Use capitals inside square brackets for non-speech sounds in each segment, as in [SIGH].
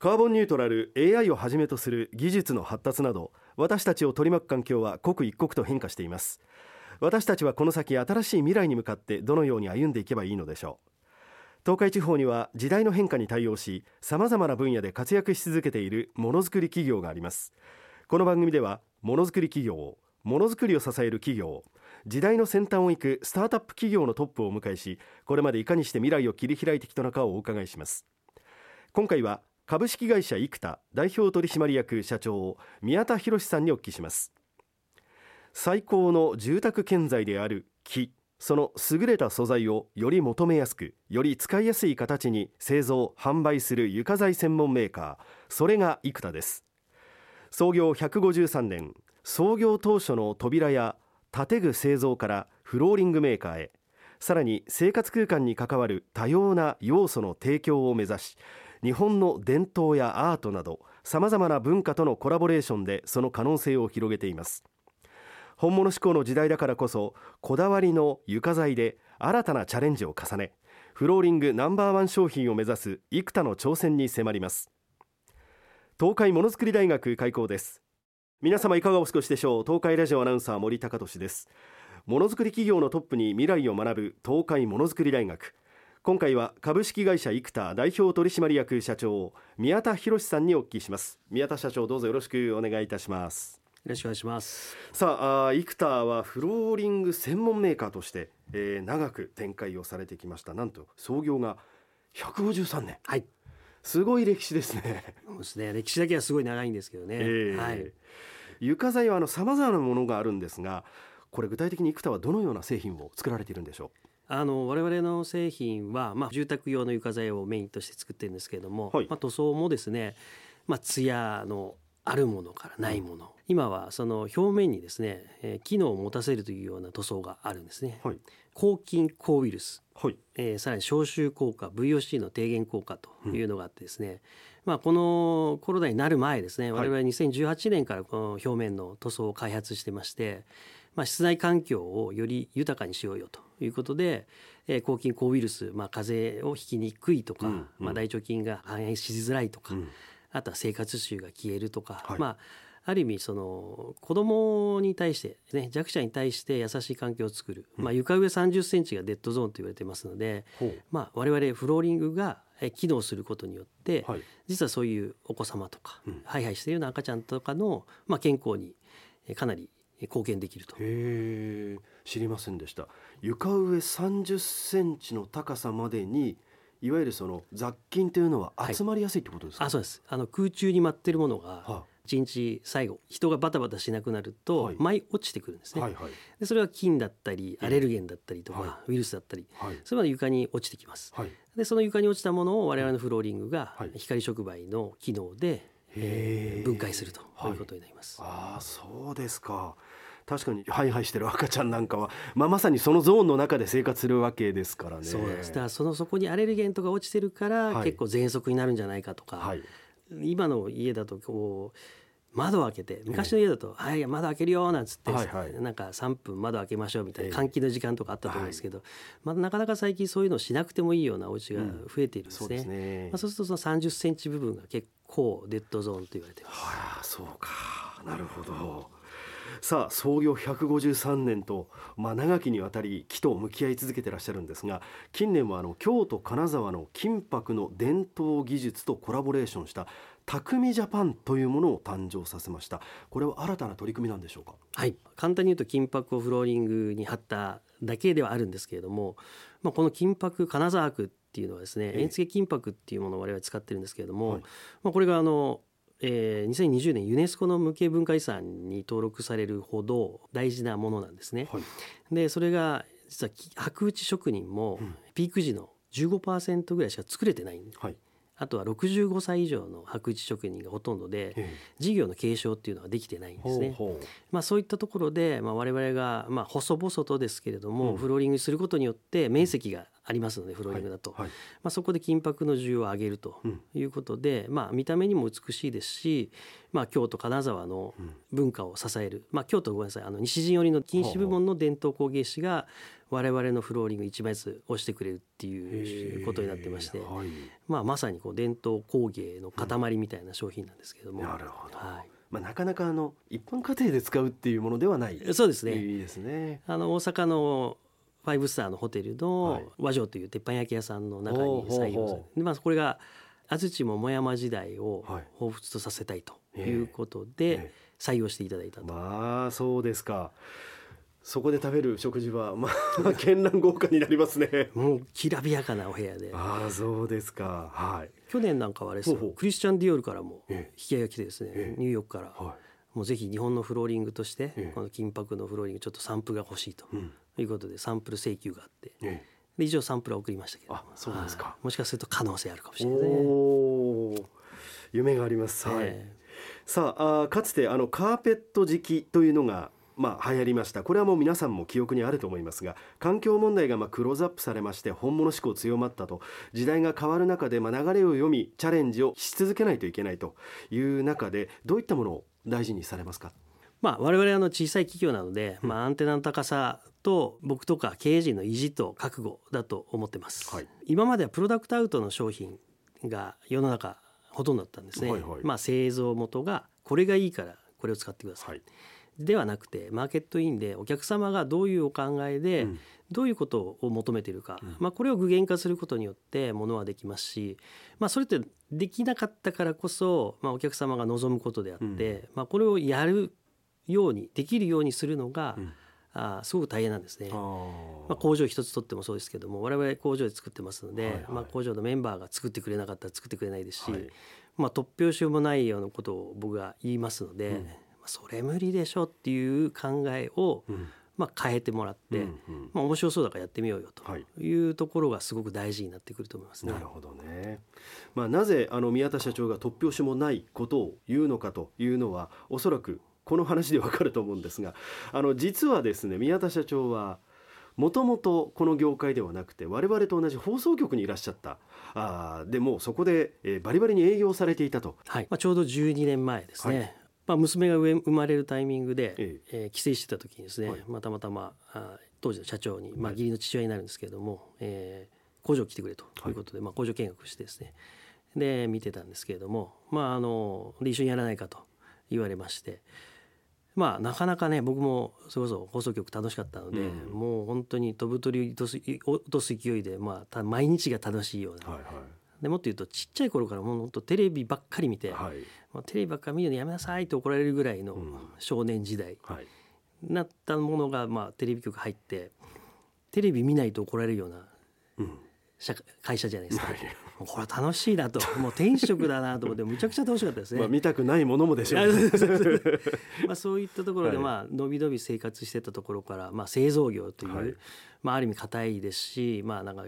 カーボンニュートラル AI をはじめとする技術の発達など私たちを取り巻く環境は刻一刻と変化しています。私たちはこの先新しい未来に向かってどのように歩んでいけばいいのでしょう。東海地方には時代の変化に対応しさまざまな分野で活躍し続けているものづくり企業があります。この番組ではものづくり企業ものづくりを支える企業時代の先端を行くスタートアップ企業のトップをお迎えしこれまでいかにして未来を切り開いてきたのかをお伺いします。今回は株式会社生田代表取締役社長宮田博さんにお聞きします。最高の住宅建材である木その優れた素材をより求めやすくより使いやすい形に製造販売する床材専門メーカーそれが生田です。創業153年創業当初の扉や建具製造からフローリングメーカーへさらに生活空間に関わる多様な要素の提供を目指し日本の伝統やアートなどさまざまな文化とのコラボレーションでその可能性を広げています。本物志向の時代だからこそこだわりの床材で新たなチャレンジを重ねフローリングナンバーワン商品を目指す幾多の挑戦に迫ります。東海ものづくり大学開校です。皆様いかがお過ごしでしょう？東海ラジオアナウンサー森高俊です。ものづくり企業のトップに未来を学ぶ東海ものづくり大学。今回は株式会社生田代表取締役社長宮田博さんにお聞きします。宮田社長どうぞよろしくお願いいたします。よろしくお願いします。さああ生田はフローリング専門メーカーとして、えー、長く展開をされてきました。なんと創業が153年。はい。すごい歴史ですね。そうですね。歴史だけはすごい長いんですけどね、えー、はい。床材はあの様々なものがあるんですがこれ具体的に生田はどのような製品を作られているんでしょう？あの我々の製品は、まあ、住宅用の床材をメインとして作ってるんですけれども、はい、まあ、塗装もですね、まあ、艶のあるものからないもの、今はその表面にですね、えー、機能を持たせるというような塗装があるんですね、はい、抗菌抗ウイルス、はい。えー、さらに消臭効果 VOC の低減効果というのがあってですね、うん、まあ、このコロナになる前ですね我々は2018年からこの表面の塗装を開発してまして、まあ、室内環境をより豊かにしようよということで、えー、抗菌抗ウイルス、まあ、風邪をひきにくいとか、うんうん、まあ、大腸菌が反映しづらいとか、うん。あとは生活臭が消えるとか、はい、まあある意味その子供に対してね弱者に対して優しい環境を作る、うん、まあ、床上30センチがデッドゾーンと言われてますので、まあ、我々フローリングが機能することによって、はい、実はそういうお子様とか、うん、ハイハイしているような赤ちゃんとかの、まあ、健康にかなり貢献できると。へ知りませんでした。床上30センチの高さまでにいわゆるその雑菌というのは集まりやすいってことですか、はい、あそうです。あの空中に舞ってるものが一日最後人がバタバタしなくなると舞い落ちてくるんですね、はいはい。はい、でそれは菌だったりアレルゲンだったりとか、ウイルスだったり、はい、それまで床に落ちてきます、でその床に落ちたものを我々のフローリングが光触媒の機能で、えー、分解するとい。うことになります、ああそうですか。確かにハイハイしてる赤ちゃんなんかは、まあ、まさにそのゾーンの中で生活するわけですからね。そうです。だからそのそこにアレルゲンとか落ちてるから、結構喘息になるんじゃないかとか、はい、今の家だとこう窓を開けて昔の家だと「はい、窓開けるよ」なんつって、はいはい、なんか3分窓開けましょうみたいな換気の時間とかあったと思うんですけど、まあ、なかなか最近そういうのをしなくてもいいようなお家が増えているんですね。うん、そうね。まあ、そうするとその30センチ部分が結構デッドゾーンと言われてます。はあ、そうか。なるほど。さあ創業153年と、まあ、長きにわたり木と向き合い続けてらっしゃるんですが近年はあの京都金沢の金箔の伝統技術とコラボレーションした匠ジャパンというものを誕生させました。これは新たな取り組みなんでしょうか？はい。簡単に言うと金箔をフローリングに貼っただけではあるんですけれども、まあ、この金箔金沢区っていうのはですね円付金箔っていうものを我々使ってるんですけれども、はい、まあ、これがあのえー、2020年ユネスコの無形文化遺産に登録されるほど大事なものなんですね。はい、でそれが実は白打ち職人もピーク時の15%ぐらいしか作れてない、はい、あとは65歳以上の白打ち職人がほとんどで事業の継承っていうのはできてないんですね。まあ、そういったところで、まあ、我々がまあ細々とですけれども、フローリングすることによって面積がありますのでフローリングだと、はいはい、まあ、そこで金箔の需要を上げるということで、うん、まあ、見た目にも美しいですし、まあ、京都金沢の文化を支える、まあ、京都ごめんなさいあの西陣織の禁止部門の伝統工芸士が我々のフローリング一枚ずつ押してくれるっていうことになってまして、はい、まあ、まさにこう伝統工芸の塊みたいな商品なんですけども。うん、なるほど、はい。まあ、なかなかあの一般家庭で使うっていうものではない。そうですね。いいですね。あの大阪のファイブスターのホテルの和城という鉄板焼き屋さんの中に採用されて、まあ、これが安土桃山時代を彷彿とさせたいということで採用していただいたと。まあそうですか。そこで食べる食事はまあ [LAUGHS] 絢爛豪華になりますね。もうきらびやかなお部屋で。ああそうですか。はい。去年なんかはあれですクリスチャン・ディオールからも引き合いが来てですね、ニューヨークから、はい、もうぜひ日本のフローリングとして、この金箔のフローリングちょっとサンプルが欲しいということでサンプル請求があって、で以上サンプルは送りましたけど。あそうですか。もしかすると可能性あるかもしれないね。夢があります、はい、さあかつてあのカーペット敷きというのがまあ、流行りました。これはもう皆さんも記憶にあると思いますが環境問題がまあクローズアップされまして本物志向強まったと。時代が変わる中でまあ流れを読みチャレンジをし続けないといけないという中でどういったものを大事にされますか？まあ、我々あの小さい企業なので、まあ、アンテナの高さと僕とか経営陣の意地と覚悟だと思ってます、はい、今まではプロダクトアウトの商品が世の中ほとんどだったんですね、はいはい、まあ、製造元がこれがいいからこれを使ってください、はい、ではなくてマーケットインでお客様がどういうお考えで、どういうことを求めているか、うん、まあ、これを具現化することによってものはできますし、まあ、それってできなかったからこそ、まあ、お客様が望むことであって、うん、まあ、これをやるようにできるようにするのが、うん、あすごく大変なんですね。まあ、工場一つとってもそうですけども我々工場で作ってますので、はいはい、まあ、工場のメンバーが作ってくれなかったら作ってくれないですし、はい、まあ、突拍子もないようなことを僕が言いますので。それ無理でしょっていう考えを、まあ、変えてもらって、うんうん、まあ、面白そうだからやってみようよとい。うところがすごく大事になってくると思いますね。なるほどね、まあ、なぜあの宮田社長が突拍子もないことを言うのかというのはおそらくこの話でわかると思うんですが [LAUGHS] あの実はですね宮田社長はもともとこの業界ではなくて我々と同じ放送局にいらっしゃった。あでもそこで、えー、バリバリに営業されていたと、はい。まあ、ちょうど12年前ですね、はいまあ、娘が生まれるタイミングで、ええ。ー、帰省してた時にですね、はい、まあ、たまたまあ当時の社長に、まあ、義理の父親になるんですけれども、はい、えー、工場来てくれとい。うことで、はい、まあ、工場見学してですねで見てたんですけれども、まあ、あので一緒にやらないかと言われましてまあなかなかね僕もそれこそ放送局楽しかったので、うん、もう本当に飛ぶ鳥落とす勢いで、まあ、毎日が楽しいような。でもっと言うとちっちゃい頃からもう本当テレビばっかり見て、はい、まあ、テレビばっかり見るのやめなさいと怒られるぐらいの少年時代、うんはい、なったものが、まあ、テレビ局入ってテレビ見ないと怒られるような、うん、会社じゃないですか。これ楽しいなと。[LAUGHS] もう転職だなと。思ってむちゃくちゃ楽しかったですね。まあ見たくないものもでしょう、ね、[LAUGHS] まあそういったところでまあ伸び伸び生活してたところからまあ製造業という、はい、まあある意味硬いですしまあなんか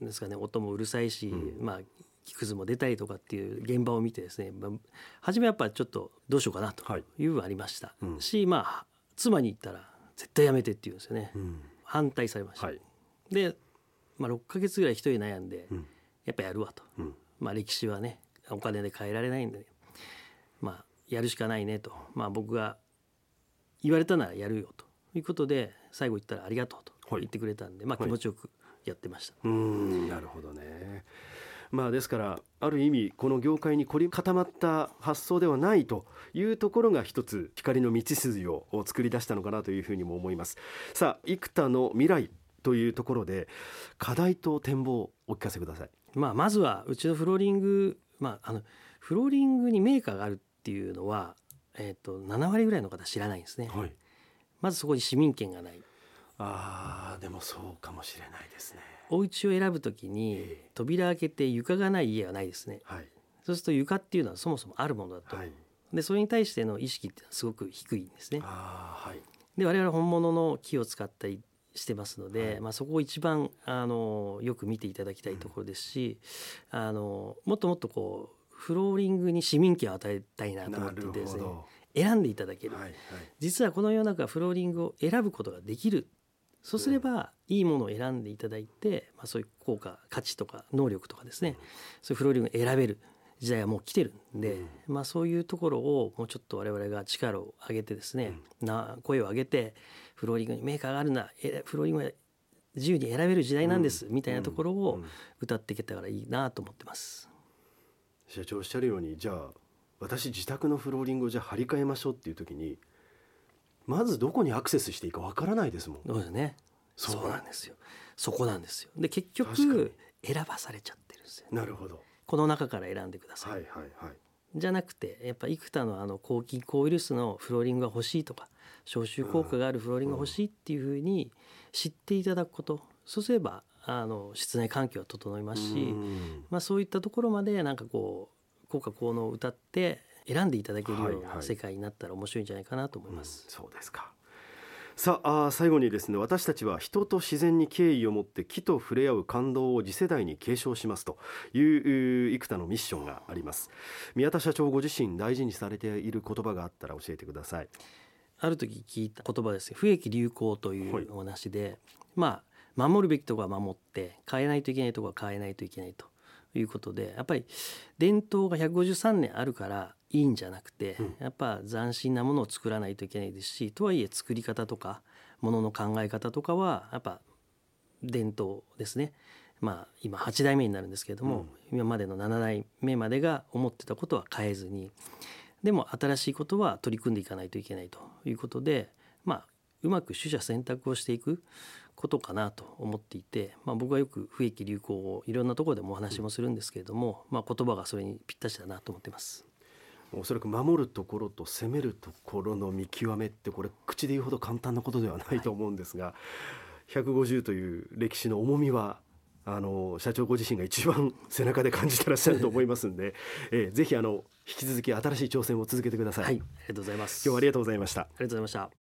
ですかね音もうるさいし、うん、まあ木くずも出たりとかっていう現場を見てですね、まあ、初めやっぱちょっとどうしようかなとい。うはありました、はいうん、しまあ妻に言ったら絶対やめてって言うんですよね、うん、反対されました、はい、で、まあ、6か月ぐらい一人悩んで、やっぱやるわと、まあ、歴史はねお金で変えられないんでまあやるしかないねと、まあ、僕が言われたならやるよと。いうことで最後言ったらありがとうと言ってくれたんで、まあ、気持ちよくやってました。うんなるほどね。まあ、ですからある意味この業界に凝り固まった発想ではないというところが一つ光の道筋を作り出したのかなというふうにも思います。さあ生田の未来というところで課題と展望をお聞かせください、まあ、まずはうちのフローリング、まあ、あのフローリングにメーカーがあるっていうのは、えー、と7割ぐらいの方知らないんですね、はい、まずそこに市民権がないあーでもそうかもしれないですね。お家を選ぶときに扉開けて床がない家はないですね、はい、そうすると床っていうのはそもそもあるものだと、はい、でそれに対しての意識ってすごく低いんですね。はい、で我々本物の木を使ったりしてますので、はい、まあ、そこを一番あのよく見ていただきたいところですし、うん、あのもっともっとこうフローリングに市民権を与えたいなと思ってですね選んでいただける、はいはい、実はこの世の中フローリングを選ぶことができるそうすればいいものを選んでいただいて、まあ、そういう効果価値とか能力とかですね。そういうフローリングを選べる時代はもう来てるんで、まあ、そういうところをもうちょっと我々が力を上げてですね、な声を上げてフローリングにメーカーがあるなフローリングは自由に選べる時代なんです、みたいなところを歌っていけたらいいなと思ってます。社長おっしゃるようにじゃあ私自宅のフローリングをじゃあ張り替えましょうっていう時にまずどこにアクセスしていいかわからないですもん。そうですね。そうなんですよ。そこなんですよ。で結局選ばされちゃってるんですよ、ね、なるほど。この中から選んでください。はいはいはい。じゃなくてやっぱ幾多のあの抗菌抗ウイルスのフローリングが欲しいとか消臭効果があるフローリングが欲しいっていうふうに知っていただくことそうすればあの室内環境は整いますし、まあ、そういったところまでなんかこう効果効能を歌って選んでいただけるような世界になったら面白いんじゃないかなと思います。はいはいうん、そうですか。さあ最後にですね私たちは人と自然に敬意を持って木と触れ合う感動を次世代に継承しますという幾多のミッションがあります。宮田社長ご自身大事にされている言葉があったら教えてください。ある時聞いた言葉ですね不益流行というお話で、はい、まあ守るべきところは守って変えないといけないところは変えないといけないということでやっぱり伝統が153年あるからいいんじゃなくて、やっぱ斬新なものを作らないといけないですしとはいえ作り方とかものの考え方とかはやっぱ伝統ですね。まあ今8代目になるんですけれども、今までの7代目までが思ってたことは変えずにでも新しいことは取り組んでいかないといけないということでまあうまく取捨選択をしていくことかなと思っていて、まあ、僕はよく不益流行をいろんなところでもお話もするんですけれども、まあ、言葉がそれにぴったしだなと思ってます。おそらく守るところと攻めるところの見極めってこれ口で言うほど簡単なことではないと思うんですが、はい、150という歴史の重みはあの社長ご自身が一番背中で感じてらっしゃると思いますんで、[LAUGHS] えー、ぜひあの引き続き新しい挑戦を続けてください。はい、ありがとうございます。今日はありがとうございました。ありがとうございました。